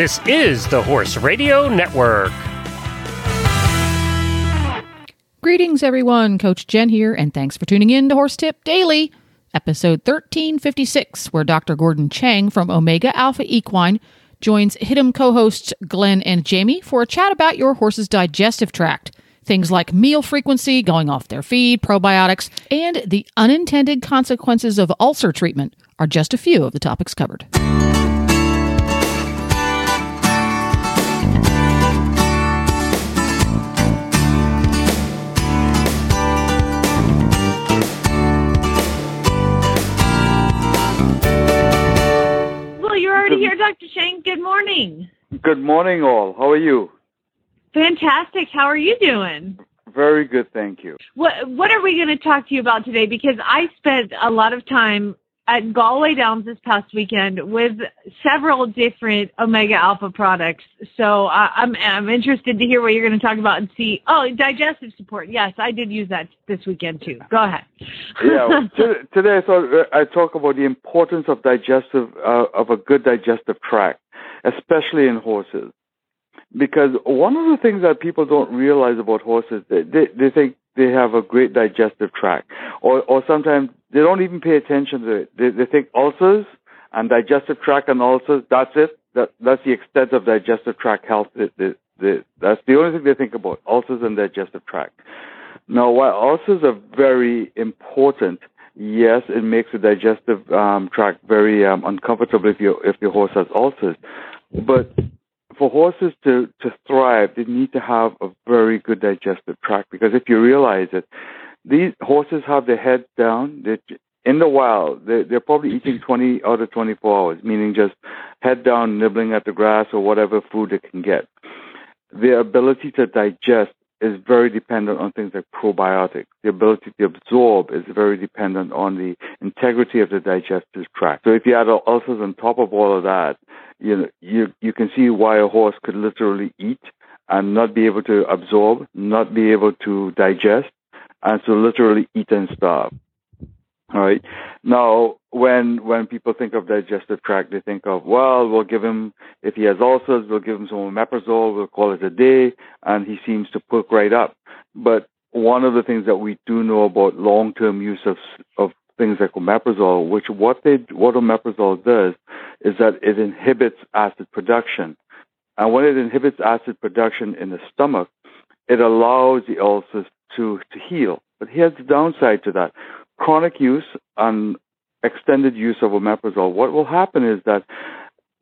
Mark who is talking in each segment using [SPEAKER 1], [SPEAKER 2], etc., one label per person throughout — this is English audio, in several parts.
[SPEAKER 1] This is the Horse Radio Network.
[SPEAKER 2] Greetings, everyone. Coach Jen here, and thanks for tuning in to Horse Tip Daily, episode 1356, where Dr. Gordon Chang from Omega Alpha Equine joins Hit'em co hosts Glenn and Jamie for a chat about your horse's digestive tract. Things like meal frequency, going off their feed, probiotics, and the unintended consequences of ulcer treatment are just a few of the topics covered.
[SPEAKER 3] Well, you're Dr. Chang. Good morning.
[SPEAKER 4] Good morning, all. How are you?
[SPEAKER 3] Fantastic. How are you doing?
[SPEAKER 4] Very good, thank you.
[SPEAKER 3] What What are we going to talk to you about today? Because I spent a lot of time at Galway Downs this past weekend with several different Omega Alpha products. So uh, I'm I'm interested to hear what you're going to talk about and see. Oh, digestive support. Yes, I did use that this weekend too. Go ahead.
[SPEAKER 4] Yeah, today I thought uh, I talk about the importance of digestive uh, of a good digestive tract, especially in horses, because one of the things that people don't realize about horses, they they, they think they have a great digestive tract, or or sometimes they don't even pay attention to it. They, they think ulcers and digestive tract and ulcers. That's it. That that's the extent of digestive tract health. They, they, they, that's the only thing they think about: ulcers and digestive tract. Now, while ulcers are very important, yes, it makes the digestive um, tract very um, uncomfortable if your if your horse has ulcers. But for horses to, to thrive, they need to have a very good digestive tract because if you realize it, these horses have their heads down. In the wild, they're, they're probably eating 20 out of 24 hours, meaning just head down, nibbling at the grass or whatever food they can get. Their ability to digest is very dependent on things like probiotics. The ability to absorb is very dependent on the integrity of the digestive tract. So if you add ulcers on top of all of that, you know, you you can see why a horse could literally eat and not be able to absorb, not be able to digest, and so literally eat and starve. Right. Now, when when people think of digestive tract, they think of well, we'll give him if he has ulcers, we'll give him some omeprazole, we'll call it a day, and he seems to perk right up. But one of the things that we do know about long-term use of of things like omeprazole, which what they what omeprazole does is that it inhibits acid production, and when it inhibits acid production in the stomach, it allows the ulcers to to heal. But here's the downside to that chronic use and extended use of omeprazole, what will happen is that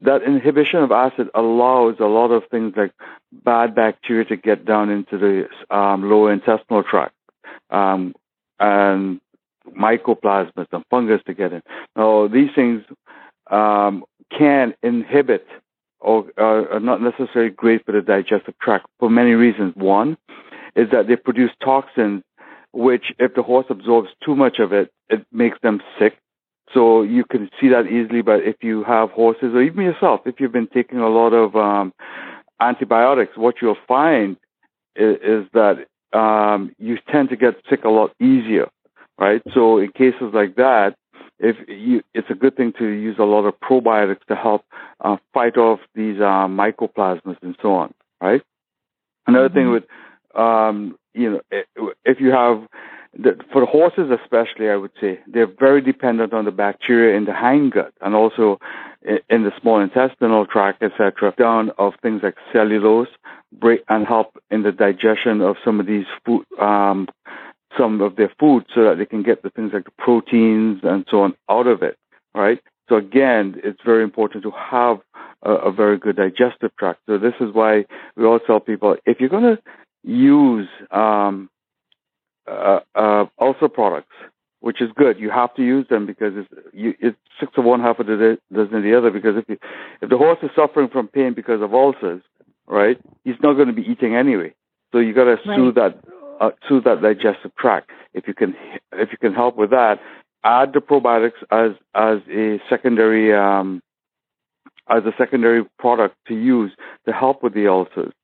[SPEAKER 4] that inhibition of acid allows a lot of things like bad bacteria to get down into the um, lower intestinal tract um, and mycoplasmas and fungus to get in. Now, these things um, can inhibit or are not necessarily great for the digestive tract for many reasons. One is that they produce toxins which if the horse absorbs too much of it, it makes them sick. So you can see that easily, but if you have horses or even yourself, if you've been taking a lot of um, antibiotics, what you'll find is, is that um, you tend to get sick a lot easier, right? So in cases like that, if you, it's a good thing to use a lot of probiotics to help uh, fight off these uh, mycoplasmas and so on, right? Another mm-hmm. thing with um, you know, if you have for horses especially, I would say they're very dependent on the bacteria in the hindgut and also in the small intestinal tract, etc. Down of things like cellulose, break and help in the digestion of some of these food, um, some of their food, so that they can get the things like the proteins and so on out of it. Right. So again, it's very important to have a, a very good digestive tract. So this is why we all tell people if you're going to use um, uh, uh, ulcer products, which is good. You have to use them because it's, you, it's six of one, half of the dozen of the other. Because if you, if the horse is suffering from pain because of ulcers, right, he's not going to be eating anyway. So you got to right. soothe that uh, soothe that digestive tract. If you can if you can help with that, add the probiotics as as a secondary um, as a secondary product to use to help with the ulcers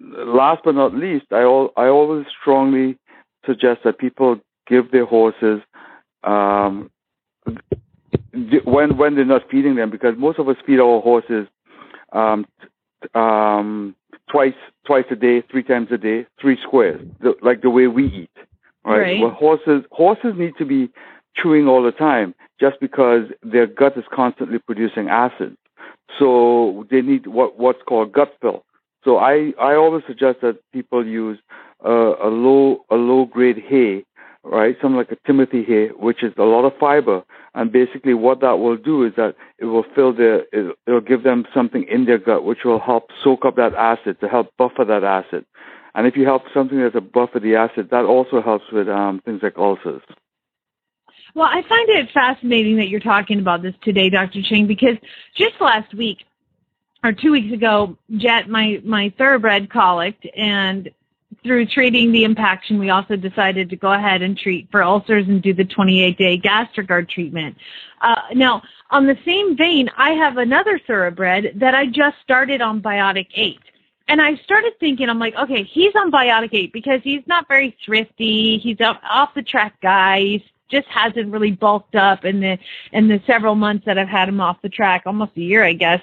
[SPEAKER 4] last but not least, I, al- I always strongly suggest that people give their horses um, when when they're not feeding them because most of us feed our horses um, um, twice twice a day, three times a day, three squares, the, like the way we eat. Right?
[SPEAKER 3] Right.
[SPEAKER 4] Well, horses horses need to be chewing all the time just because their gut is constantly producing acid. So they need what what's called gut fill. So I, I always suggest that people use uh, a low a low grade hay, right? Something like a Timothy hay, which is a lot of fiber. And basically, what that will do is that it will fill their it, it'll give them something in their gut, which will help soak up that acid to help buffer that acid. And if you help something that's a buffer the acid, that also helps with um, things like ulcers.
[SPEAKER 3] Well, I find it fascinating that you're talking about this today, Dr. Chang, because just last week or two weeks ago, Jet, my my thoroughbred colicked, and through treating the impaction, we also decided to go ahead and treat for ulcers and do the 28 day Gastrogard treatment. Uh, now, on the same vein, I have another thoroughbred that I just started on Biotic 8. And I started thinking, I'm like, okay, he's on Biotic 8 because he's not very thrifty. He's off the track guy. He's just hasn't really bulked up in the in the several months that I've had him off the track, almost a year, I guess.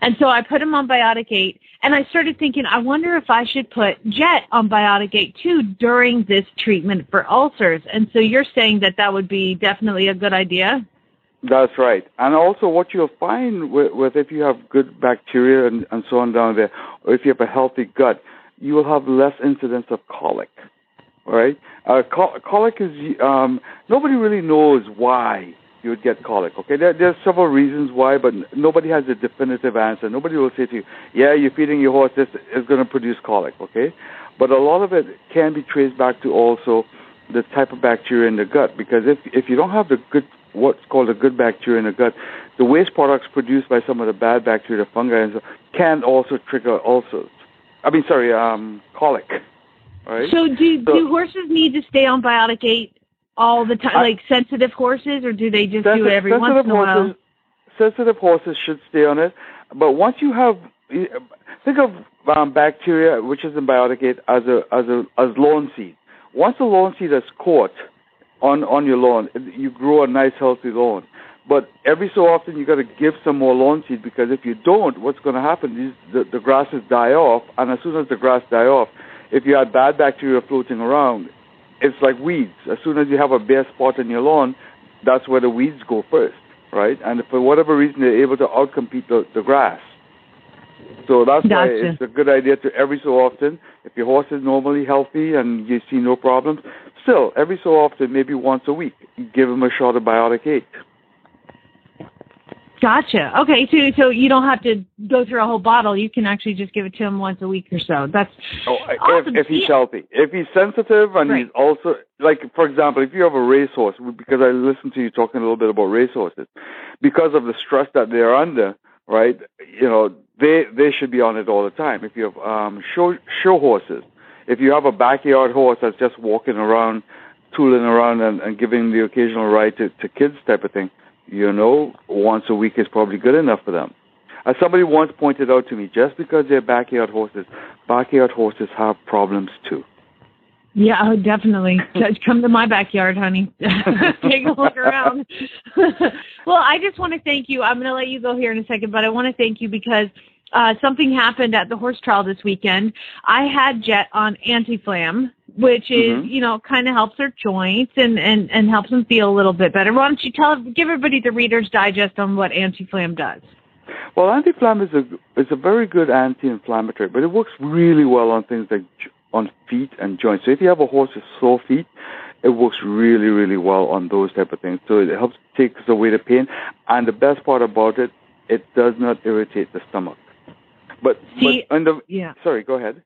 [SPEAKER 3] And so I put him on Biotic 8, and I started thinking, I wonder if I should put Jet on Biotic 8 too during this treatment for ulcers. And so you're saying that that would be definitely a good idea?
[SPEAKER 4] That's right. And also, what you'll find with, with if you have good bacteria and, and so on down there, or if you have a healthy gut, you will have less incidence of colic. Right? Uh, col- colic is um, nobody really knows why you would get colic. Okay, there, there are several reasons why, but nobody has a definitive answer. Nobody will say to you, "Yeah, you're feeding your horse this is going to produce colic." Okay, but a lot of it can be traced back to also the type of bacteria in the gut. Because if if you don't have the good what's called a good bacteria in the gut, the waste products produced by some of the bad bacteria, the fungi, and so, can also trigger ulcers. I mean, sorry, um, colic. Right?
[SPEAKER 3] So do so, do horses need to stay on biotic eight all the time, I, like sensitive horses, or do they just do it every once in a
[SPEAKER 4] horses,
[SPEAKER 3] while?
[SPEAKER 4] Sensitive horses should stay on it, but once you have, think of um, bacteria which is in biotic eight as a as a as lawn seed. Once the lawn seed is caught on on your lawn, you grow a nice healthy lawn. But every so often you got to give some more lawn seed because if you don't, what's going to happen is the, the grasses die off, and as soon as the grass die off, if you have bad bacteria floating around, it's like weeds. As soon as you have a bare spot in your lawn, that's where the weeds go first, right? And for whatever reason, they're able to outcompete the, the grass. So that's
[SPEAKER 3] gotcha.
[SPEAKER 4] why it's a good idea to every so often, if your horse is normally healthy and you see no problems, still every so often, maybe once a week, give him a shot of biotic eight.
[SPEAKER 3] Gotcha. Okay, so so you don't have to go through a whole bottle. You can actually just give it to him once a week or so. That's
[SPEAKER 4] oh,
[SPEAKER 3] awesome.
[SPEAKER 4] if, if he's healthy. If he's sensitive and
[SPEAKER 3] right.
[SPEAKER 4] he's also like, for example, if you have a racehorse, because I listened to you talking a little bit about racehorses, because of the stress that they're under, right? You know, they they should be on it all the time. If you have um, show show horses, if you have a backyard horse that's just walking around, tooling around, and, and giving the occasional ride to, to kids type of thing you know, once a week is probably good enough for them. As somebody once pointed out to me, just because they're backyard horses, backyard horses have problems too.
[SPEAKER 3] Yeah, oh, definitely. Come to my backyard, honey. Take a look around. well, I just want to thank you. I'm going to let you go here in a second, but I want to thank you because uh, something happened at the horse trial this weekend. I had Jet on anti-flam, which is,
[SPEAKER 4] Mhm.
[SPEAKER 3] you know, kind of helps their joints and, and, and helps them feel a little bit better. Why don't you tell, give everybody the Reader's Digest on what anti-flam does?
[SPEAKER 4] Well, anti-flam is a is a very good anti-inflammatory, but it works really well on things like on feet and joints. So if you have a horse with sore feet, it works really really well on those type of things. So it helps takes away the pain, and the best part about it, it does not irritate the stomach. But
[SPEAKER 3] See,
[SPEAKER 4] but the
[SPEAKER 3] Yeah.
[SPEAKER 4] sorry, go ahead.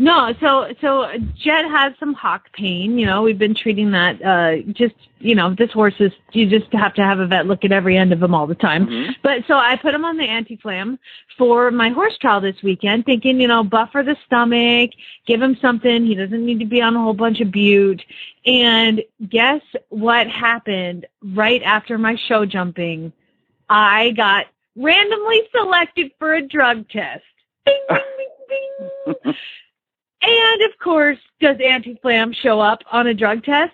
[SPEAKER 3] No, so so Jet has some hock pain. You know, we've been treating that. Uh, just you know, this horse is you just have to have a vet look at every end of him all the time.
[SPEAKER 4] Mhm.
[SPEAKER 3] But so I put him on the anti-flam for my horse trial this weekend, thinking you know, buffer the stomach, give him something. He doesn't need to be on a whole bunch of bute. And guess what happened right after my show jumping? I got randomly selected for a drug test. Ding, ding, ding, ding. And of course, does anti-flam show up on a drug test?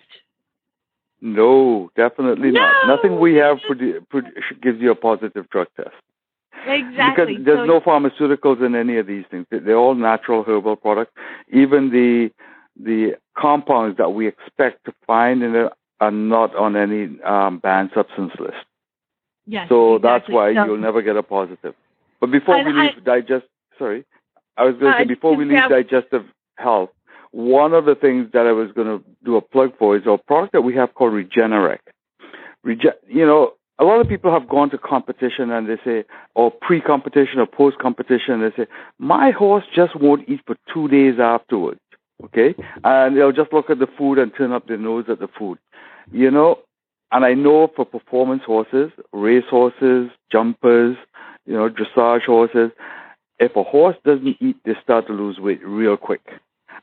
[SPEAKER 4] No, definitely not.
[SPEAKER 3] No!
[SPEAKER 4] Nothing we have produ- produ- gives you a positive drug test.
[SPEAKER 3] Exactly.
[SPEAKER 4] Because there's
[SPEAKER 3] So-
[SPEAKER 4] no pharmaceuticals in any of these things. They- They're all natural herbal products. Even the the compounds that we expect to find in it are not on any um, banned substance list.
[SPEAKER 3] Yes,
[SPEAKER 4] So that's why you'll never get a positive. But before
[SPEAKER 3] And
[SPEAKER 4] we leave digest, sorry, I was going to say before we leave digestive health, one of the things that I was going to do a plug for is a product that we have called Regenerec. Rege- you know, a lot of people have gone to competition and they say, or pre-competition or post-competition, they say, my horse just won't eat for two days afterwards. Okay, and they'll just look at the food and turn up their nose at the food. You know, and I know for performance horses, race horses, jumpers, you know, dressage horses, if a horse doesn't eat, they start to lose weight real quick.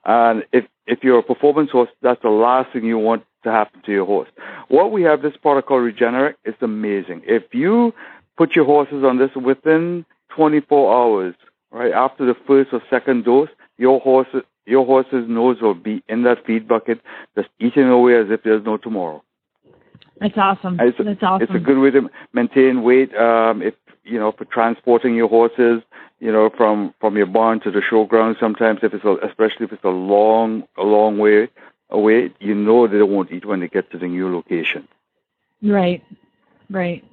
[SPEAKER 4] And if if you're a performance horse, that's the last thing you want to happen to your horse. What we have this product called Regenerec is amazing. If you put your horses on this within 24 hours, right after the first or second dose, your horse your horse's nose will be in that feed bucket, just eating away as if there's no tomorrow.
[SPEAKER 3] That's awesome.
[SPEAKER 4] It's a,
[SPEAKER 3] That's awesome.
[SPEAKER 4] It's a good way to maintain weight. Um, if you know, for transporting your horses, you know, from from your barn to the showground. Sometimes, if it's a, especially if it's a long a long way away, you know they won't eat when they get to the new location.
[SPEAKER 3] Right, right.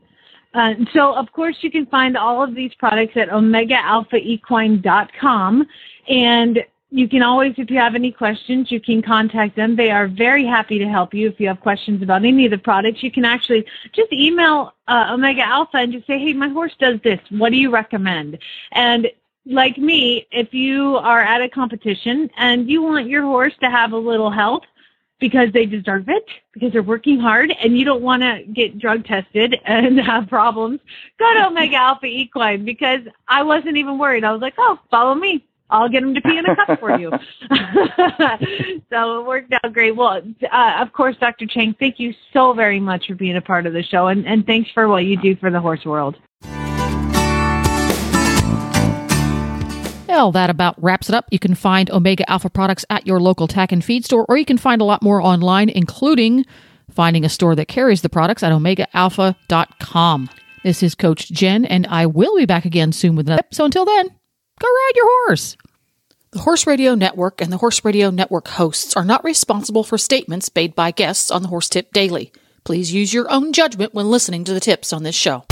[SPEAKER 3] Uh, so, of course, you can find all of these products at omegaalphaequine.com. And you can always, if you have any questions, you can contact them. They are very happy to help you. If you have questions about any of the products, you can actually just email uh, Omega Alpha and just say, hey, my horse does this. What do you recommend? And like me, if you are at a competition and you want your horse to have a little help because they deserve it, because they're working hard, and you don't want to get drug tested and have problems, go to Omega Alpha Equine because I wasn't even worried. I was like, oh, follow me. I'll get them to pee in a cup for you. so it worked out great. Well, uh, of course, Dr. Chang, thank you so very much for being a part of the show, and, and thanks for what you do for the horse world.
[SPEAKER 2] Well, that about wraps it up. You can find Omega Alpha products at your local tack and feed store, or you can find a lot more online, including finding a store that carries the products at omegaalpha.com. This is Coach Jen, and I will be back again soon with another. So until then, go ride your horse. The Horse Radio Network and the Horse Radio Network hosts are not responsible for statements made by guests on the Horse Tip Daily. Please use your own judgment when listening to the tips on this show.